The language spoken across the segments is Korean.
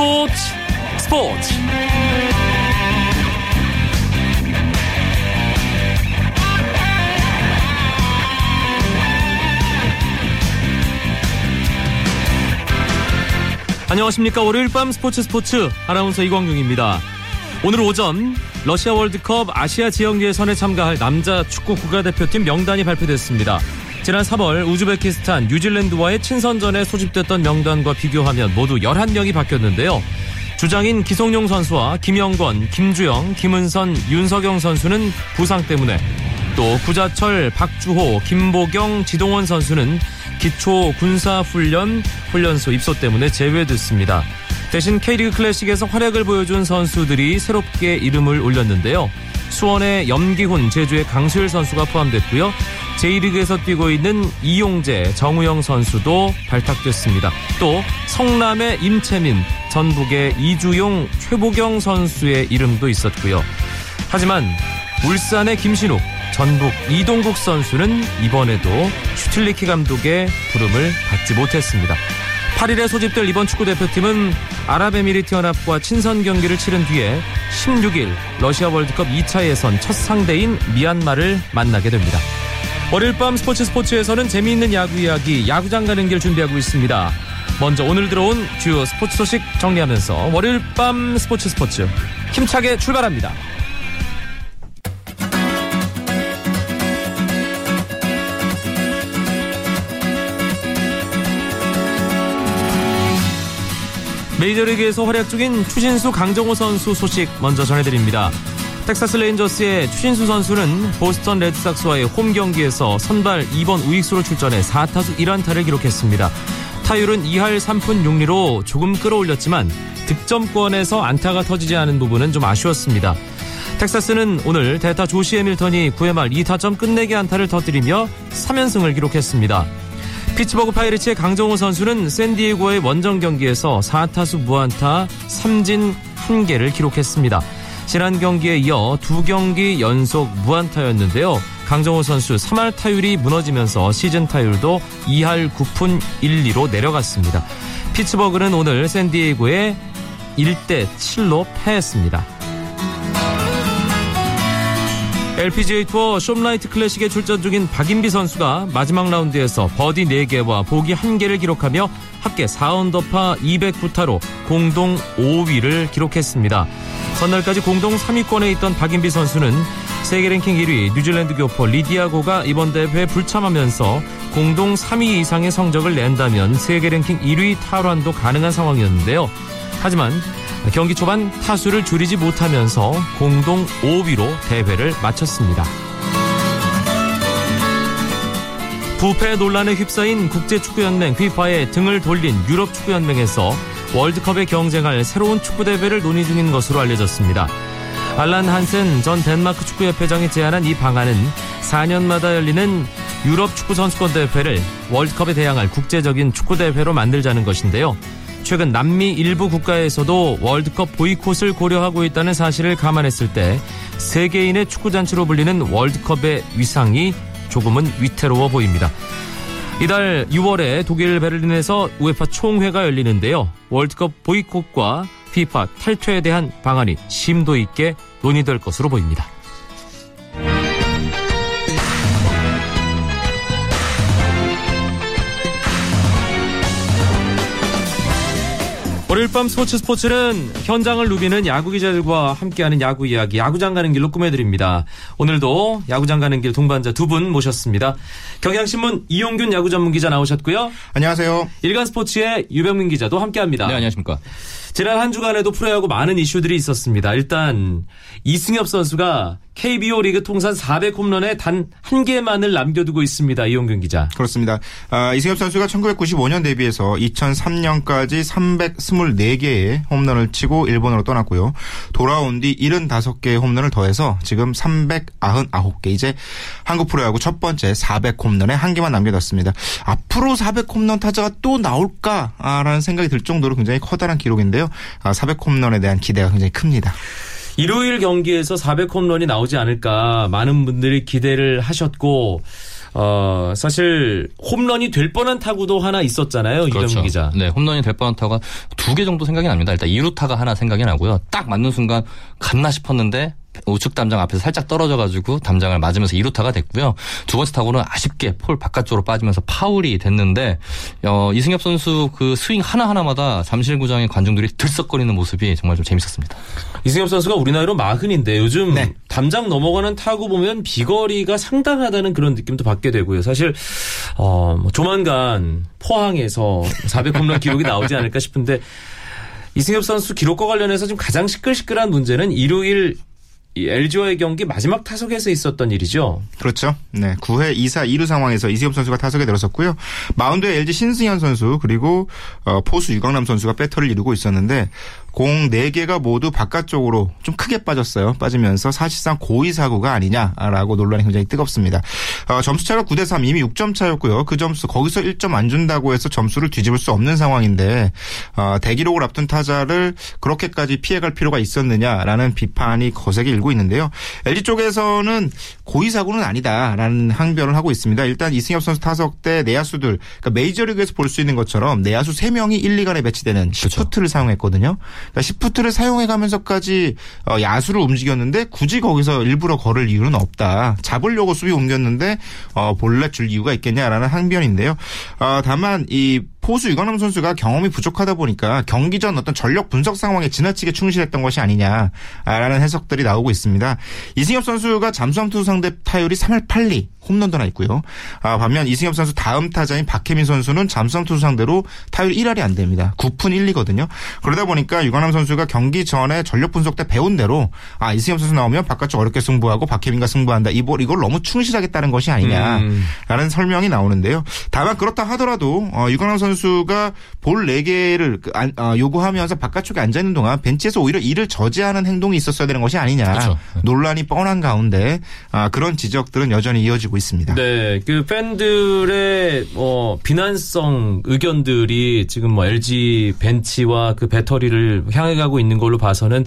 스포츠 스포츠. 안녕하십니까. 월요일 밤 스포츠 스포츠. 아나운서 이광용입니다. 오늘 오전 러시아 월드컵 아시아 지역 예선에 참가할 남자 축구 국가대표팀 명단이 발표됐습니다 지난 3월 우즈베키스탄, 뉴질랜드와의 친선전에 소집됐던 명단과 비교하면 모두 11명이 바뀌었는데요. 주장인 기성용 선수와 김영권, 김주영, 김은선, 윤석영 선수는 부상 때문에 또 구자철, 박주호, 김보경, 지동원 선수는 기초 군사 훈련 훈련소 입소 때문에 제외됐습니다. 대신 K리그 클래식에서 활약을 보여준 선수들이 새롭게 이름을 올렸는데요. 수원의 염기훈, 제주의 강수일 선수가 포함됐고요. 제1리그에서 뛰고 있는 이용재, 정우영 선수도 발탁됐습니다. 또 성남의 임채민, 전북의 이주용, 최보경 선수의 이름도 있었고요. 하지만 울산의 김신욱, 전북 이동국 선수는 이번에도 슈틸리키 감독의 부름을 받지 못했습니다. 8일에 소집될 이번 축구대표팀은 아랍에미리트 연합과 친선 경기를 치른 뒤에 16일 러시아 월드컵 2차 예선 첫 상대인 미얀마를 만나게 됩니다. 월요일 밤 스포츠 스포츠에서는 재미있는 야구 이야기, 야구장 가는 길 준비하고 있습니다. 먼저 오늘 들어온 주요 스포츠 소식 정리하면서 월요일 밤 스포츠 스포츠 힘차게 출발합니다. 메이저리그에서 활약 중인 추신수 강정호 선수 소식 먼저 전해드립니다. 텍사스 레인저스의 추신수 선수는 보스턴 레드삭스와의 홈 경기에서 선발 2번 우익수로 출전해 4타수 1안타를 기록했습니다. 타율은 2할 3푼 6리로 조금 끌어올렸지만 득점권에서 안타가 터지지 않은 부분은 좀 아쉬웠습니다. 텍사스는 오늘 대타 조시 해밀턴이 9회 말 2타점 끝내기 안타를 터뜨리며 3연승을 기록했습니다. 피츠버그 파이리츠의 강정호 선수는 샌디에고의 원정 경기에서 4타수 무안타 3진 1개를 기록했습니다. 지난 경기에 이어 두 경기 연속 무안타였는데요. 강정호 선수 3할 타율이 무너지면서 시즌 타율도 2할 9푼 1, 2로 내려갔습니다. 피츠버그는 오늘 샌디에고에 1대 7로 패했습니다. LPGA 투어 숍라이트 클래식에 출전 중인 박인비 선수가 마지막 라운드에서 버디 4개와 보기 1개를 기록하며 합계 4언더파 209타로 공동 5위를 기록했습니다. 전날까지 공동 3위권에 있던 박인비 선수는 세계 랭킹 1위 뉴질랜드 교포 리디아고가 이번 대회에 불참하면서 공동 3위 이상의 성적을 낸다면 세계 랭킹 1위 탈환도 가능한 상황이었는데요. 하지만 경기 초반 타수를 줄이지 못하면서 공동 5위로 대회를 마쳤습니다. 부패 논란에 휩싸인 국제축구연맹 휘파에 등을 돌린 유럽축구연맹에서 월드컵에 경쟁할 새로운 축구대회를 논의 중인 것으로 알려졌습니다. 알란 한센 전 덴마크 축구협회장이 제안한 이 방안은 4년마다 열리는 유럽 축구 선수권 대회를 월드컵에 대항할 국제적인 축구대회로 만들자는 것인데요. 최근 남미 일부 국가에서도 월드컵 보이콧을 고려하고 있다는 사실을 감안했을 때 세계인의 축구 잔치로 불리는 월드컵의 위상이 조금은 위태로워 보입니다. 이달 6월에 독일 베를린에서 우에파 총회가 열리는데요. 월드컵 보이콧과 피파 탈퇴에 대한 방안이 심도 있게 논의될 것으로 보입니다. 월요일 밤 스포츠 스포츠는 현장을 누비는 야구 기자들과 함께하는 야구 이야기, 야구장 가는 길로 꾸며드립니다. 오늘도 야구장 가는 길 동반자 두 분 모셨습니다. 경향신문 이용균 야구 전문 기자 나오셨고요. 안녕하세요. 일간 스포츠의 유병민 기자도 함께합니다. 네, 안녕하십니까. 지난 한 주간에도 프로야구 많은 이슈들이 있었습니다. 일단 이승엽 선수가 KBO 리그 통산 400홈런에 단 한 개만을 남겨두고 있습니다. 이용균 기자. 그렇습니다. 아, 이승엽 선수가 1995년 데뷔해서 2003년까지 324개의 홈런을 치고 일본으로 떠났고요. 돌아온 뒤 75개의 홈런을 더해서 지금 399개 이제 한국 프로야구 첫 번째 400홈런에 한 개만 남겨뒀습니다. 앞으로 400홈런 타자가 또 나올까라는 생각이 들 정도로 굉장히 커다란 기록인데 요. 아, 400홈런에 대한 기대가 굉장히 큽니다. 일요일 경기에서 400홈런이 나오지 않을까 많은 분들이 기대를 하셨고 어, 사실 홈런이 될 뻔한 타구도 하나 있었잖아요. 그렇죠. 이병 기자. 네, 홈런이 될 뻔한 타구가 두 개 정도 생각이 납니다. 일단 2루타가 하나 생각이 나고요. 딱 맞는 순간 갔나 싶었는데 우측 담장 앞에서 살짝 떨어져가지고 담장을 맞으면서 2루타가 됐고요. 두 번째 타구는 아쉽게 폴 바깥쪽으로 빠지면서 파울이 됐는데 어, 이승엽 선수 그 스윙 하나 하나마다 잠실구장의 관중들이 들썩거리는 모습이 정말 좀 재밌었습니다. 이승엽 선수가 우리 나이로 마흔인데 요즘 네. 담장 넘어가는 타구 보면 비거리가 상당하다는 그런 느낌도 받게 되고요. 사실 어, 뭐 조만간 포항에서 400 홈런 기록이 나오지 않을까 싶은데 이승엽 선수 기록과 관련해서 지금 가장 시끌시끌한 문제는 일요일 이 LG와의 경기 마지막 타석에서 있었던 일이죠. 그렇죠. 네. 9회 2사 2루 상황에서 이승엽 선수가 타석에 들어섰고요. 마운드에 LG 신승현 선수 그리고 어, 포수 유강남 선수가 배터를 이루고 있었는데 공 4개가 모두 바깥쪽으로 좀 크게 빠졌어요. 빠지면서 사실상 고의 사고가 아니냐라고 논란이 굉장히 뜨겁습니다. 어, 점수차가 9대 3 이미 6점 차였고요. 그 점수 거기서 1점 안 준다고 해서 점수를 뒤집을 수 없는 상황인데 어, 대기록을 앞둔 타자를 그렇게까지 피해갈 필요가 있었느냐라는 비판이 거세게 일고 있는데요. LG 쪽에서는 고의 사고는 아니다라는 항변을 하고 있습니다. 일단 이승엽 선수 타석 때 내야수들 그러니까 메이저리그에서 볼 수 있는 것처럼 내야수 3명이 1, 2간에 배치되는 시프트를 사용했거든요. 그러니까 시프트를 사용해가면서까지 어, 야수를 움직였는데 굳이 거기서 일부러 걸을 이유는 없다. 잡으려고 수비 옮겼는데 어, 본래 줄 이유가 있겠냐라는 항변인데요. 어, 다만 이 포수 유강남 선수가 경험이 부족하다 보니까 경기 전 어떤 전력 분석 상황에 지나치게 충실했던 것이 아니냐라는 해석들이 나오고 있습니다. 이승엽 선수가 잠수함 투수 상대 타율이 3할 8리 홈런도 하나 있고요. 아, 반면 이승엽 선수 다음 타자인 박혜민 선수는 잠수함 투수 상대로 타율 1할이 안 됩니다. 9푼 1리거든요. 그러다 보니까 유강남 선수가 경기 전에 전력 분석 때 배운 대로 아 이승엽 선수 나오면 바깥쪽 어렵게 승부하고 박혜민과 승부한다. 이걸 이걸 너무 충실하겠다는 것이 아니냐라는 음. 설명이 나오는데요. 다만 그렇다 하더라도 어, 유강남 선수가 볼 4개를 그 안- 어, 요구하면서 바깥쪽에 앉아 있는 동안 벤치에서 오히려 이를 저지하는 행동이 있었어야 되는 것이 아니냐. 그렇죠. 논란이 뻔한 가운데 아, 그런 지적들은 여전히 이어지고 있습니다. 네, 그 팬들의 뭐 비난성 의견들이 지금 뭐 LG 벤치와 그 배터리를 향해 가고 있는 걸로 봐서는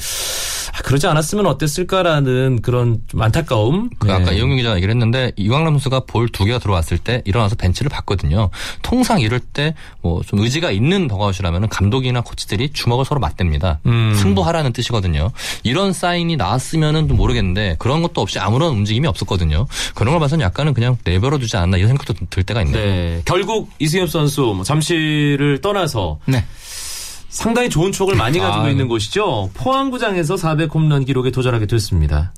아, 그러지 않았으면 어땠을까라는 그런 좀 안타까움. 그 네. 아까 이용규 기자가 얘기를 했는데 이광남 선수가 볼 두 개가 들어왔을 때 일어나서 벤치를 봤거든요. 통상 이럴 때 뭐 좀 의지가 있는 더가웃이라면 감독이나 코치들이 주먹을 서로 맞댑니다. 음. 승부하라는 뜻이거든요. 이런 사인이 나왔으면은 좀 모르겠는데 그런 것도 없이 아무런 움직임이 없었거든요. 그런 걸 봐서는 약간은 그냥 내버려 두지 않나 이런 생각도 들 때가 있네요. 네, 결국 이승엽 선수 뭐 잠실을 떠나서 네. 상당히 좋은 추억을 많이 가지고 아, 있는 곳이죠. 포항구장에서 400홈런 기록에 도전하게 됐습니다.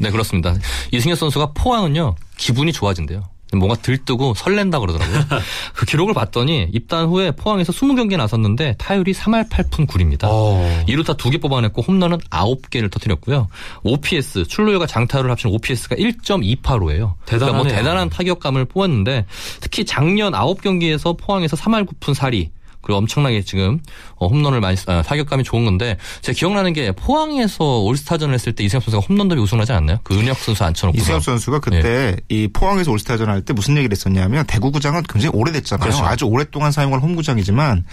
네, 그렇습니다. 이승엽 선수가 포항은요, 기분이 좋아진대요. 뭔가 들뜨고 설렌다 그러더라고요. 그 기록을 봤더니 입단 후에 포항에서 20경기에 나섰는데 타율이 3할 8푼 9리입니다. 어. 2루타 2개 뽑아냈고 홈런은 9개를 터뜨렸고요. OPS, 출루율과 장타율을 합친 OPS가 1.28호예요. 그러니까 뭐 대단하네요. 대단한 타격감을 뽑았는데 특히 작년 9경기에서 포항에서 3할 9푼 4리 그리고 엄청나게 지금 어, 홈런을 많이 아, 타격감이 좋은 건데 제가 기억나는 게 포항에서 올스타전을 했을 때 이승엽 선수가 홈런 더비 우승하지 않았나요? 그 은혁 선수 앉혀놓고 이승엽 선수가 그때 이 포항에서 올스타전 할 때 무슨 얘기를 했었냐면 대구구장은 굉장히 오래됐잖아요. 그렇죠. 아주 오랫동안 사용한 홈구장이지만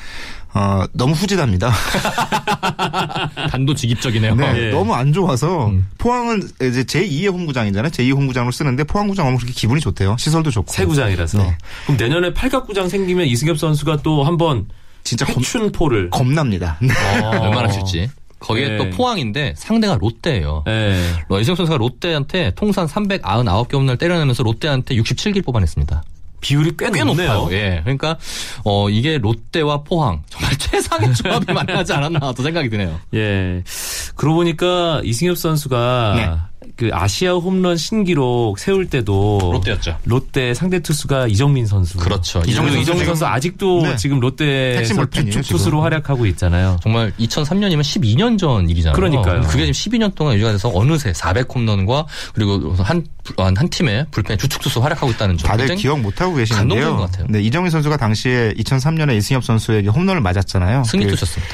어, 너무 후지답니다. 단도직입적이네요. 네, 예. 너무 안 좋아서 음. 포항은 이제 제2의 홈구장이잖아요. 제2 홈구장으로 쓰는데 포항구장 너무 그렇게 기분이 좋대요. 시설도 좋고. 새 구장이라서. 네. 그럼 내년에 팔각구장 생기면 이승엽 선수가 또 한번 진짜 겁, 해춘포를 겁납니다. 네. 어. 얼마나 칠지. 거기에 네. 또 포항인데 상대가 롯데예요. 네. 어, 이승엽 선수가 롯데한테 통산 399개 홈런을 때려내면서 롯데한테 67길 뽑아냈습니다. 비율이 꽤, 꽤 높네요. 높아요. 예. 그러니까 어 이게 롯데와 포항 정말 최상의 조합이 만나지 않았나 또 생각이 드네요. 예. 그러고 보니까 이승엽 선수가 네. 그 아시아 홈런 신기록 세울 때도 롯데였죠. 롯데 상대 투수가 이정민 선수. 그렇죠. 이정민, 이정민 이정민 선수 아직도 네. 지금 롯데에서. 투수로 활약하고 있잖아요. 정말 2003년이면 12년 전 일이잖아요. 그러니까요. 그게 지금 12년 동안 유지가 돼서 어느새 400홈런과 그리고 한, 한, 한 팀의 불펜 주축 투수 활약하고 있다는 점. 다들 기억 못 하고 감동적인 계시는데요. 것 같아요. 네, 이정민 선수가 당시에 2003년에 이승엽 선수에게 홈런을 맞았잖아요. 승리 그 투셨습니다.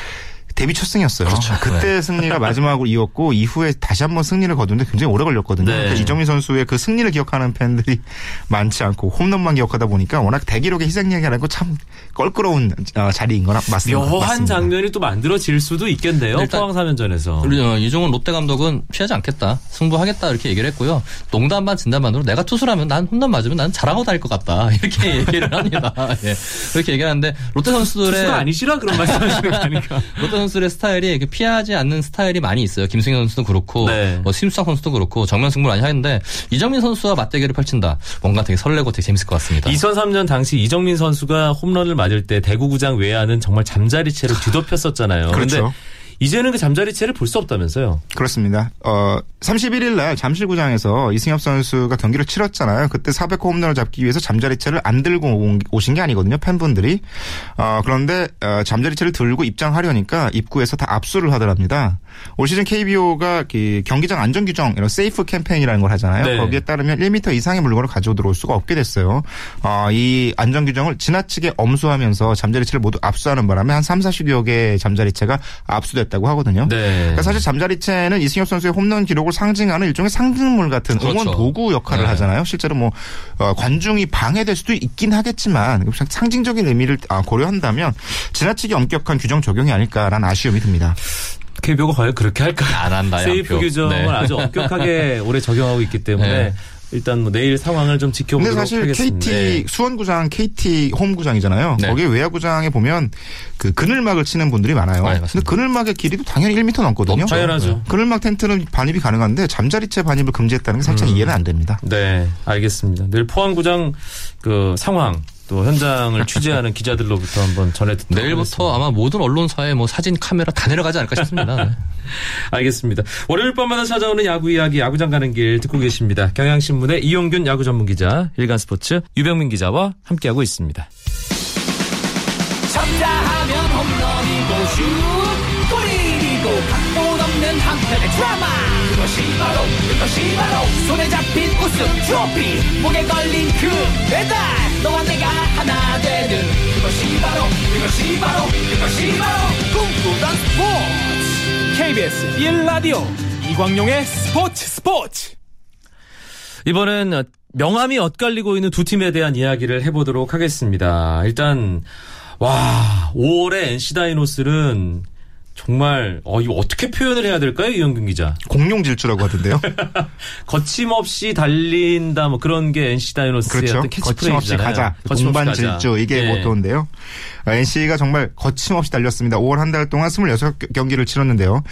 데뷔 첫 승이었어요. 그렇죠. 그때 승리가 마지막으로 이었고 이후에 다시 한번 승리를 거두는데 굉장히 오래 걸렸거든요. 네. 그래서 이정민 선수의 그 승리를 기억하는 팬들이 많지 않고 홈런만 기억하다 보니까 워낙 대기록의 희생양이라고 참 껄끄러운 어, 자리인 거나 맞습니다. 묘한 맞습니다. 장면이 또 만들어질 수도 있겠네요. 포항 사면전에서. 우리 어, 이종훈 롯데 감독은 피하지 않겠다. 승부하겠다. 이렇게 얘기를 했고요. 농담 반 진담 반으로 내가 투수라면 난 홈런 맞으면 난 잘하고 다닐 것 같다. 이렇게 얘기를 합니다. 예. 그렇게 얘기를 하는데 롯데 선수들의 투수가 아니시라 그런 말씀하시는 거 아니까. 롯데 선수들의 스타일이 그 피하지 않는 스타일이 많이 있어요. 김승현 선수도 그렇고, 네. 뭐 심수상 선수도 그렇고 정면 승부를 많이 하는데 이정민 선수와 맞대결을 펼친다. 뭔가 되게 설레고 되게 재밌을 것 같습니다. 2003년 당시 이정민 선수가 홈런을 맞을 때 대구구장 외야는 정말 잠자리채로 뒤덮였었잖아요. 그렇죠. 이제는 그 잠자리채를 볼 수 없다면서요. 그렇습니다. 어, 31일 날 잠실구장에서 이승엽 선수가 경기를 치렀잖아요. 그때 400호 홈런을 잡기 위해서 잠자리채를 안 들고 온- 오신 게 아니거든요. 팬분들이. 어, 그런데 어, 잠자리채를 들고 입장하려니까 입구에서 다 압수를 하더랍니다. 올 시즌 KBO가 경기장 안전 규정 이런 세이프 캠페인이라는 걸 하잖아요. 네. 거기에 따르면 1m 이상의 물건을 가지고 들어올 수가 없게 됐어요. 어, 이 안전 규정을 지나치게 엄수하면서 잠자리채를 모두 압수하는 바람에 한 3, 40여 개의 잠자리채가 압수됐다고 하거든요. 네. 그러니까 사실 잠자리채는 이승엽 선수의 홈런 기록을 상징하는 일종의 상징물 같은 응원 그렇죠. 도구 역할을 네. 하잖아요. 실제로 뭐 어, 관중이 방해될 수도 있긴 하겠지만 상징적인 의미를 아, 고려한다면 지나치게 엄격한 규정 적용이 아닐까라는 아쉬움이 듭니다. KBO가 과연 그렇게 할까요? 안 한다. 세이프 양표. 규정을 네. 아주 엄격하게 올해 적용하고 있기 때문에 네. 일단 뭐 내일 상황을 좀 지켜보도록 근데 사실 하겠습니다. KT 네. 수원구장 KT 홈구장이잖아요. 네. 거기에 외야구장에 보면 그 그늘막을 치는 분들이 많아요. 네, 근데. 그늘막의 길이도 당연히 1m 넘거든요. 당연하죠. 그늘막 텐트는 반입이 가능한데 잠자리채 반입을 금지했다는 게 살짝 이해는 안 됩니다. 네, 알겠습니다. 내일 포항구장 그 상황 또 현장을 취재하는 기자들로부터 한번 전해 듣도록 내일부터 하겠습니다. 아마 모든 언론사에 뭐 사진 카메라 다 내려가지 않을까 싶습니다. 네. 알겠습니다. 월요일 밤마다 찾아오는 야구 이야기 야구장 가는 길 듣고 계십니다. 경향신문의 이용균 야구 전문 기자, 일간 스포츠 유병민 기자와 함께하고 있습니다. 쳤다 하면 홈런이고 슛 골이고 각본 없는 한편의 드라마 그것이 바로 그것이 바로 손에 잡힌 우승 트로피. 목에 걸린 그 배달. 너와 내가 하나 되는 그것이 바로 그것이 바로 그것이 바로 꿈꾸던 스포츠. KBS 1라디오 이광용의 스포츠 스포츠. 이번엔 명암이 엇갈리고 있는 두 팀에 대한 이야기를 해보도록 하겠습니다. 일단 와 5월에 NC 다이노스는 정말 어 이거 어떻게 표현을 해야 될까요, 이영균 기자? 공룡 질주라고 하던데요. 거침없이 달린다 뭐 그런 게 NC 다이노스의 그렇죠. 어떤 거침없이 캐치프레이즈잖아요. 가자. 거침없이 동반 가자. 질주 이게 예. 모토인데요. NC가 정말 거침없이 달렸습니다. 5월 한 달 동안 26경기를 치렀는데요.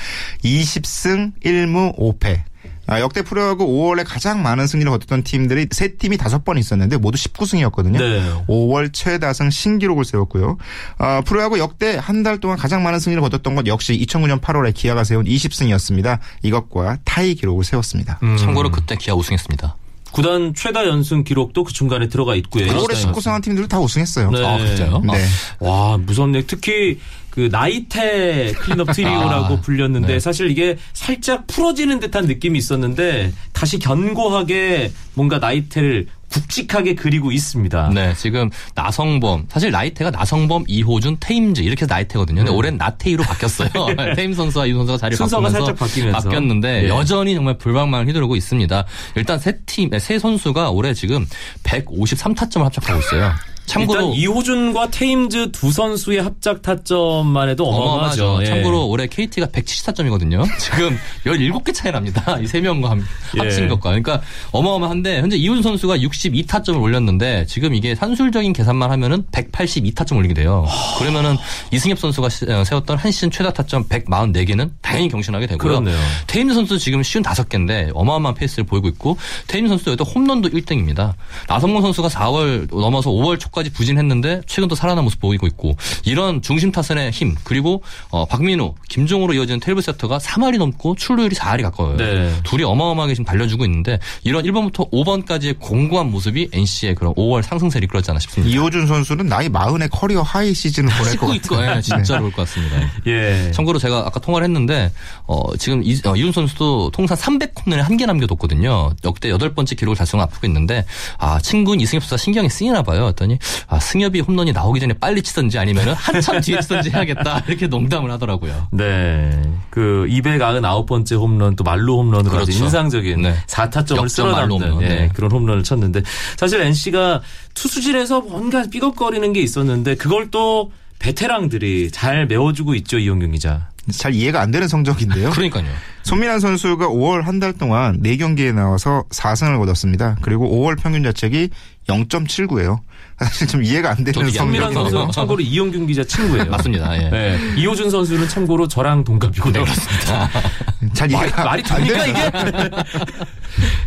20승 1무 5패. 아, 역대 프로야구 5월에 가장 많은 승리를 거뒀던 팀들이 세 팀이 다섯 번 있었는데 모두 19승이었거든요. 네. 5월 최다승 신기록을 세웠고요. 아, 프로야구 역대 한 달 동안 가장 많은 승리를 거뒀던 건 역시 2009년 8월에 기아가 세운 20승이었습니다. 이것과 타이 기록을 세웠습니다. 음. 참고로 그때 기아 우승했습니다. 구단 최다 연승 기록도 그 중간에 들어가 있고요. 5월에 NC 19승한 팀들 다 우승했어요. 네. 아, 진짜요? 네. 와 무섭네. 특히 그 나이테 클린업 트리오라고 아, 불렸는데 네. 사실 이게 살짝 풀어지는 듯한 느낌이 있었는데 다시 견고하게 뭔가 나이테를 굵직하게 그리고 있습니다. 네, 지금 나성범 사실 나이테가 나성범, 이호준, 테임즈 이렇게 해서 나이테거든요. 근데 올해는 나테이로 바뀌었어요. 테임 선수와 이 선수가 자리 음. 순서가 살짝 바뀌면서. 바뀌었는데 예. 여전히 정말 불방망을 휘두르고 있습니다. 일단 세 팀, 세 선수가 올해 지금 153타점을 합작하고 있어요. 참고로 이호준과 테임즈 두 선수의 합작 타점만 해도 어마어마하죠. 어마어마하죠. 예. 참고로 올해 KT가 170타점이거든요. 지금 17개 차이 납니다. 이 세 명과 함- 예. 합친 것과. 그러니까 어마어마한데 현재 이훈 선수가 62타점을 올렸는데 지금 이게 산술적인 계산만 하면은 182타점 올리게 돼요. 그러면은 이승엽 선수가 시- 어, 세웠던 한 시즌 최다 타점 144개는 당연히 경신하게 되고요. 그렇네요. 테임즈 선수 지금 쉰 5개인데 어마어마한 페이스를 보이고 있고 테임즈 선수도 홈런도 1등입니다. 나성범 선수가 4월 넘어서 5월 초까지 부진했는데 최근 또 살아난 모습 보이고 있고 이런 중심 타선의 힘 그리고 어, 박민우, 김종호로 이어지는 테이블 세터가 3할이 넘고 출루율이 4할이 가까워요. 네. 둘이 어마어마하게 지금 달려주고 있는데 이런 1번부터 5번까지의 공고한 모습이 NC의 그런 5월 상승세를 이끌었지 않나 싶습니다. 이호준 선수는 나이 마흔에 커리어 하이 시즌을 보낼 것 찍고 있고 같아요. 예, 진짜 로 올 것 같습니다. 예. 참고로 제가 아까 통화를 했는데 어, 지금 이, 어, 이호준 선수도 통산 300홈런에 한 개 남겨뒀거든요. 역대 여덟 번째 기록을 달성을 앞두고 있는데 아 친구인 이승엽 선수가 신경이 쓰이나 봐요. 했더니 아, 승엽이 홈런이 나오기 전에 빨리 치든지 아니면은 한참 뒤에 치든지 해야겠다 이렇게 농담을 하더라고요. 네. 그 299번째 홈런 또 만루 홈런으로 아주 그렇죠. 인상적인 네. 4타점을 역전 쓸어 만루 담는 홈런, 예, 네. 그런 홈런을 쳤는데 사실 NC가 투수진에서 뭔가 삐걱거리는 게 있었는데 그걸 또 베테랑들이 잘 메워주고 있죠 이용균 기자. 잘 이해가 안 되는 성적인데요. 그러니까요. 손민환 선수가 5월 한 달 동안 4경기에 나와서 4승을 거뒀습니다. 그리고 5월 평균 자책이 0.79예요. 사실 좀 이해가 안 되는 성적이에요. 선수는 참고로 이용균 기자 친구예요. 맞습니다. 예. 네. 이호준 선수는 참고로 저랑 동갑이고요. 잘 이해가 말이 안 됩니까 이게?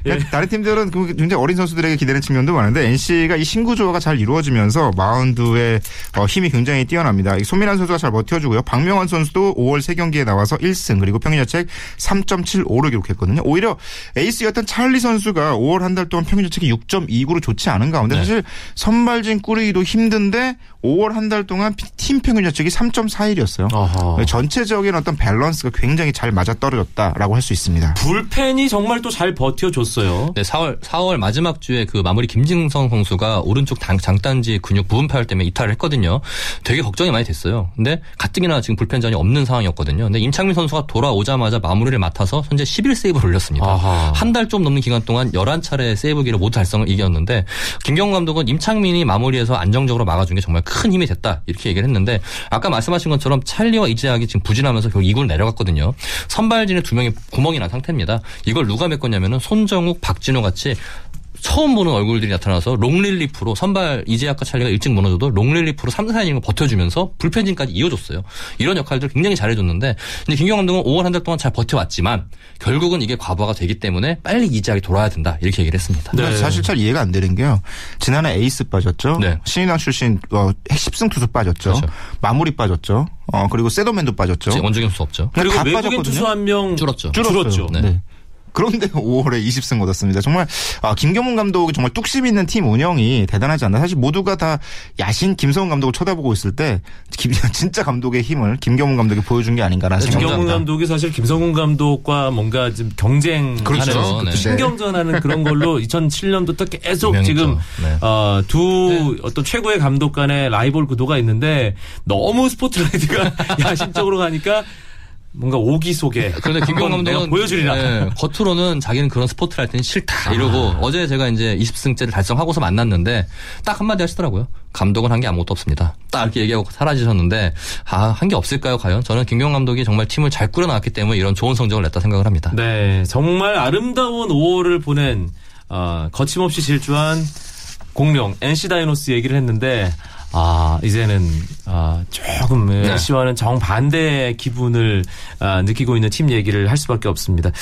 그러니까 다른 팀들은 그 굉장히 어린 선수들에게 기대는 측면도 많은데 NC가 이 신구 조화가 잘 이루어지면서 마운드의 어, 힘이 굉장히 뛰어납니다. 이 손민한 선수가 잘 버텨주고요. 박명환 선수도 5월 3경기에 나와서 1승 그리고 평균 자책 3.75를 기록했거든요. 오히려 에이스였던 찰리 선수가 5월 한 달 동안 평균 자책이 6.29로 좋지 않은 가운데 네. 사실 선발진 꾸리기도 힘든데 5월 한 달 동안 피- 팀 평균 자책이 3.41이었어요. 어허. 전체적인 어떤 밸런스가 굉장히 잘 맞아 떨어졌다라고 할 수 있습니다. 불펜이 정말 또 잘 버텨줬어요. 네, 4월 4월 마지막 주에 그 마무리 김진성 선수가 오른쪽 당- 장단지 근육 부분 파열 때문에 이탈을 했거든요. 되게 걱정이 많이 됐어요. 근데 가뜩이나 지금 불펜전이 없는 상황이었거든요. 근데 임창민 선수가 돌아오자마자 마무리를 맡아서 현재 11세이브를 올렸습니다. 한 달 좀 넘는 기간 동안 11차례 세이브기를 모두 달성을 이겼는데 김경호 감독은 임창민이 마무리해서 안정적으로 막아준 게 정말 큰 힘이 됐다 이렇게 얘기를 했는데 아까 말씀하신 것처럼 찰리와 이재학이 지금 부진하면서 결국 2군 내려갔거든요. 선발진에 두 명이 구멍이 난 상태입니다. 이걸 누가 메꿨냐면은 손정욱, 박진우 같이 처음 보는 얼굴들이 나타나서 롱릴리프로 선발 이재학과 찰리가 일찍 무너져도 롱릴리프로 3, 4이닝을 버텨주면서 불펜진까지 이어줬어요. 이런 역할들 굉장히 잘해줬는데 근데 김경문 감독은 5월 한 달 동안 잘 버텨왔지만 결국은 이게 과부하가 되기 때문에 빨리 이재학이 돌아야 된다 이렇게 얘기를 했습니다. 네. 사실 잘 이해가 안 되는 게요. 지난해 에이스 빠졌죠. 네. 신인왕 출신 어, 10승 투수 빠졌죠. 그렇죠. 마무리 빠졌죠. 어, 그리고 세도맨도 빠졌죠. 원종현 선수 없죠. 그리고 다 외국인 빠졌거든요. 투수 한 명 줄었죠. 줄었죠. 네. 네. 그런데 5월에 20승 얻었습니다. 정말 아, 김경문 감독이 정말 뚝심 있는 팀 운영이 대단하지 않나. 사실 모두가 다 야신 김성훈 감독을 쳐다보고 있을 때 김- 진짜 감독의 힘을 김경문 감독이 보여준 게 아닌가라는 생각이 김경문 듭니다. 감독이 사실 김성훈 감독과 뭔가 좀 경쟁하는 그렇죠. 네. 신경전하는 그런 걸로 2007년부터 계속 유명했죠. 지금 네. 어, 두 어떤 최고의 감독 간의 라이벌 구도가 있는데 너무 스포트라이트가 야심적으로 가니까 뭔가 오기 속에 그런데 김경 감독은 보여주리라. 예, 겉으로는 자기는 그런 스포트라이트는 싫다 이러고 어제 제가 이제 20승째를 달성하고서 만났는데 딱 한마디 하시더라고요. 감독은 한 게 아무것도 없습니다. 딱 이렇게 얘기하고 사라지셨는데 아 한 게 없을까요 과연? 저는 김경 감독이 정말 팀을 잘 꾸려나왔기 때문에 이런 좋은 성적을 냈다 생각을 합니다. 네, 정말 아름다운 5월을 보낸 어, 거침없이 질주한 공룡 NC 다이노스 얘기를 했는데 아 이제는 아, 조금 네. NC와는 정반대의 기분을 아, 느끼고 있는 팀 얘기를 할 수밖에 없습니다.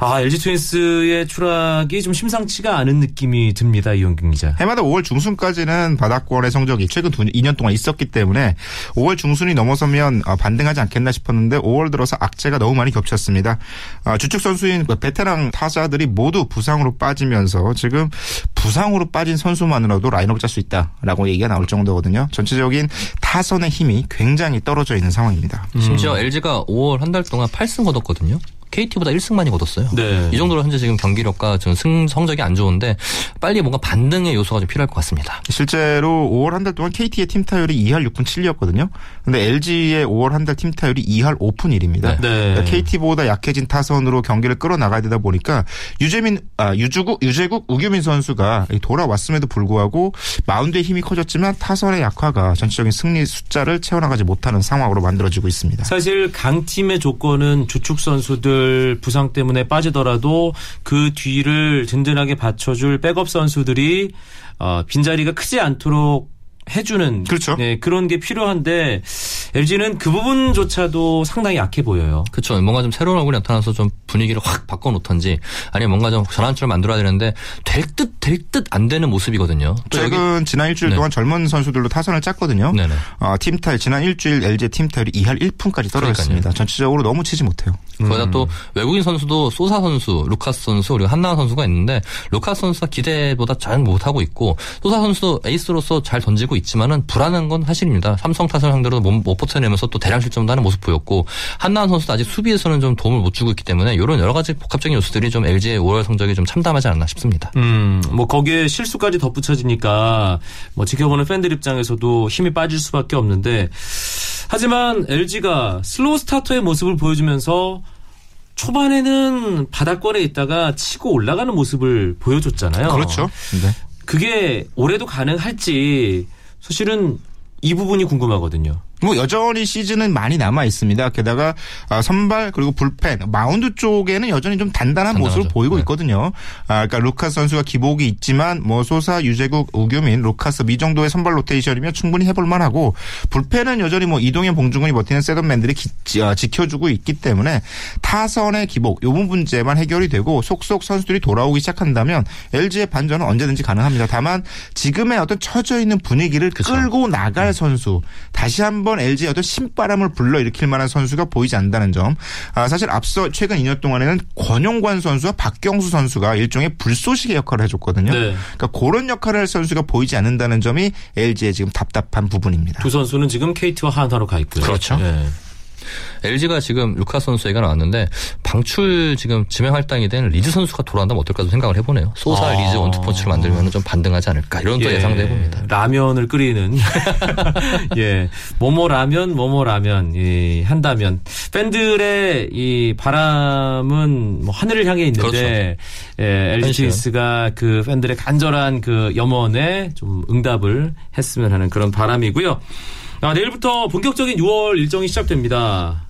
아 LG 트윈스의 추락이 좀 심상치가 않은 느낌이 듭니다 이용균 기자. 해마다 5월 중순까지는 바닥권의 성적이 최근 2년 동안 있었기 때문에 5월 중순이 넘어서면 어, 반등하지 않겠나 싶었는데 5월 들어서 악재가 너무 많이 겹쳤습니다. 아, 주축 선수인 그 베테랑 타자들이 모두 부상으로 빠지면서 지금 부상으로 빠진 선수만으로도 라인업을 짤 수 있다라고 얘기가 나올 정도거든요. 전체적인 타선의 힘이 굉장히 떨어져 있는 상황입니다. 심지어 LG가 5월 한 달 동안 8승 거뒀거든요. KT보다 1승 많이 거뒀어요. 네. 이 정도로 현재 지금 경기력과 좀 승 성적이 안 좋은데 빨리 뭔가 반등의 요소가 좀 필요할 것 같습니다. 실제로 5월 한 달 동안 KT의 팀 타율이 2할 6분 7리였거든요. 근데 LG의 5월 한 달 팀 타율이 2할 5분 1입니다. 네. KT보다 약해진 타선으로 경기를 끌어나가야 되다 보니까 유재민, 아, 유주국, 유재국, 우규민 선수가 돌아왔음에도 불구하고 마운드의 힘이 커졌지만 타선의 약화가 전체적인 승리 숫자를 채워나가지 못하는 상황으로 만들어지고 있습니다. 사실 강팀의 조건은 주축 선수들 부상 때문에 빠지더라도 그 뒤를 든든하게 받쳐줄 백업 선수들이 어, 빈자리가 크지 않도록 해주는 그렇죠. 네, 그런 게 필요한데 LG는 그 부분조차도 상당히 약해 보여요. 그렇죠. 뭔가 좀 새로운 얼굴이 나타나서 좀 분위기를 확 바꿔놓던지 아니면 뭔가 좀 전환점을 만들어야 되는데 될 듯 될 듯 안 되는 모습이거든요. 또 여기 최근 지난 일주일 네. 동안 젊은 선수들로 타선을 짰거든요. 네네. 어, 팀 타율 지난 일주일 LG 팀 타율이 2할 1푼까지 떨어졌습니다. 전체적으로 너무 치지 못해요. 거기다 또 외국인 선수도 소사 선수, 루카스 선수 그리고 한나은 선수가 있는데 루카스 선수가 기대보다 잘 못하고 있고 소사 선수도 에이스로서 잘 던지고 있지만은 불안한 건 사실입니다. 삼성 타선 상대로 못, 못 버텨내면서 또 대량 실점도 하는 모습 보였고 한나한 선수도 아직 수비에서는 좀 도움을 못 주고 있기 때문에 이런 여러 가지 복합적인 요소들이 좀 LG의 5월 성적이 좀 참담하지 않나 싶습니다. 음, 뭐 거기에 실수까지 덧붙여지니까 뭐 지켜보는 팬들 입장에서도 힘이 빠질 수밖에 없는데 하지만 LG가 슬로우 스타터의 모습을 보여주면서 초반에는 바닥권에 있다가 치고 올라가는 모습을 보여줬잖아요. 그렇죠. 네. 그게 올해도 가능할지 사실은 이 부분이 궁금하거든요. 뭐 여전히 시즌은 많이 남아 있습니다. 게다가 아, 선발 그리고 불펜 마운드 쪽에는 여전히 좀 단단한 단단하죠. 모습을 보이고 네. 있거든요. 아, 그러니까 루카스 선수가 기복이 있지만 뭐 소사, 류제국, 우규민, 루카스 이 정도의 선발 로테이션이면 충분히 해볼 만하고 불펜은 여전히 뭐 이동현, 봉중근이 버티는 기- 지- 아, 지켜주고 있기 때문에 타선의 기복 요 부분 문제만 해결이 되고 속속 선수들이 돌아오기 시작한다면 LG의 반전은 언제든지 가능합니다. 다만 지금의 어떤 처져 있는 분위기를 그쵸. 끌고 나갈 선수 다시 한번 LG의 어떤 신바람을 불러 일으킬 만한 선수가 보이지 않는다는 점. 아, 사실 앞서 최근 2년 동안에는 권용관 선수와 박경수 선수가 일종의 불쏘시개 역할을 해줬거든요. 네. 그러니까 그런 역할을 할 선수가 보이지 않는다는 점이 LG의 지금 답답한 부분입니다. 두 선수는 지금 KT와 한화로 가 있고요. 그렇죠. 예. LG가 지금 루카 선수 얘기가 나왔는데 방출 지금 지명 할당이 된 리즈 선수가 돌아온다면 어떨까 좀 생각을 해보네요. 소사 아. 리즈 원투펀치를 만들면 좀 반등하지 않을까 이런 또 예, 예상도 해봅니다. 라면을 끓이는 예 뭐뭐 라면 뭐뭐 라면 예, 한다면 팬들의 이 바람은 뭐 하늘을 향해 있는데 예, LG 트윈스가 그 팬들의 간절한 그 염원에 좀 응답을 했으면 하는 그런 바람이고요. 아, 내일부터 본격적인 6월 일정이 시작됩니다.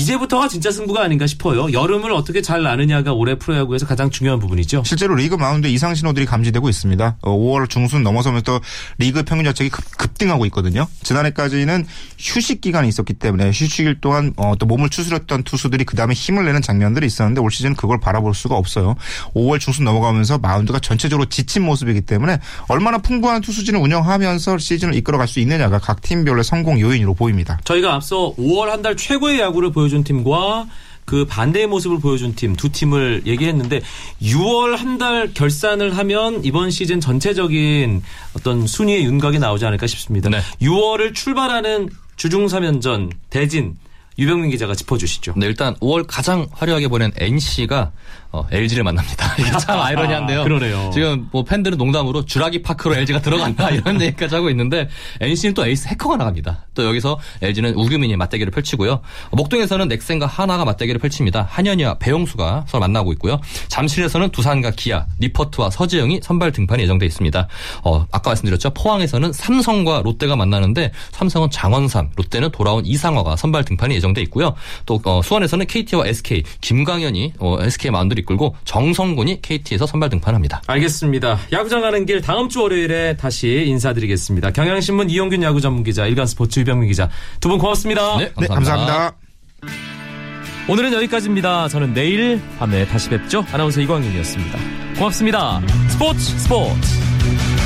이제부터가 진짜 승부가 아닌가 싶어요. 여름을 어떻게 잘 나느냐가 올해 프로야구에서 가장 중요한 부분이죠. 실제로 리그 마운드 이상 신호들이 감지되고 있습니다. 어, 5월 중순 넘어서면서 리그 평균 자책이 급, 급등하고 있거든요. 지난해까지는 휴식 기간이 있었기 때문에 휴식일 동안 어, 또 몸을 추스렸던 투수들이 그 다음에 힘을 내는 장면들이 있었는데 올 시즌 그걸 바라볼 수가 없어요. 5월 중순 넘어가면서 마운드가 전체적으로 지친 모습이기 때문에 얼마나 풍부한 투수진을 운영하면서 시즌을 이끌어갈 수 있느냐가 각 팀별의 성공 요인으로 보입니다. 저희가 앞서 5월 한 달 최고의 야구를 보여 준 팀과 그 반대의 모습을 보여준 팀 두 팀을 얘기했는데 6월 한 달 결산을 하면 이번 시즌 전체적인 어떤 순위의 윤곽이 나오지 않을까 싶습니다. 네. 6월을 출발하는 주중 3연전 대진 유병민 기자가 짚어주시죠. 네, 일단 5월 가장 화려하게 보낸 NC가 어, LG를 만납니다. 이게 참 아이러니한데요. 그러네요. 지금 뭐 팬들은 농담으로 주라기 파크로 LG가 들어간다 이런 얘기까지 하고 있는데 NC는 또 에이스 해커가 나갑니다. 또 여기서 LG는 우규민이 맞대결을 펼치고요. 목동에서는 넥센과 하나가 맞대결을 펼칩니다. 한현희와 배용수가 서로 만나고 있고요. 잠실에서는 두산과 기아, 리퍼트와 서지영이 선발 등판이 예정돼 있습니다. 어, 아까 말씀드렸죠. 포항에서는 삼성과 롯데가 만나는데 삼성은 장원삼, 롯데는 돌아온 이상화가 선발 등판이 예정돼 있고요. 또 어, 수원에서는 KT와 SK, 김광현이 어, SK 마운드를 이끌고 정성군이 KT에서 선발 등판합니다. 알겠습니다. 야구장 가는 길 다음 주 월요일에 다시 인사드리겠습니다. 경향신문 이용균 야구 전문 기자, 일간 스포츠 유병민 기자 두 분 고맙습니다. 네, 네, 감사합니다. 오늘은 여기까지입니다. 저는 내일 밤에 다시 뵙죠. 아나운서 이광윤이었습니다. 고맙습니다. 스포츠 스포츠.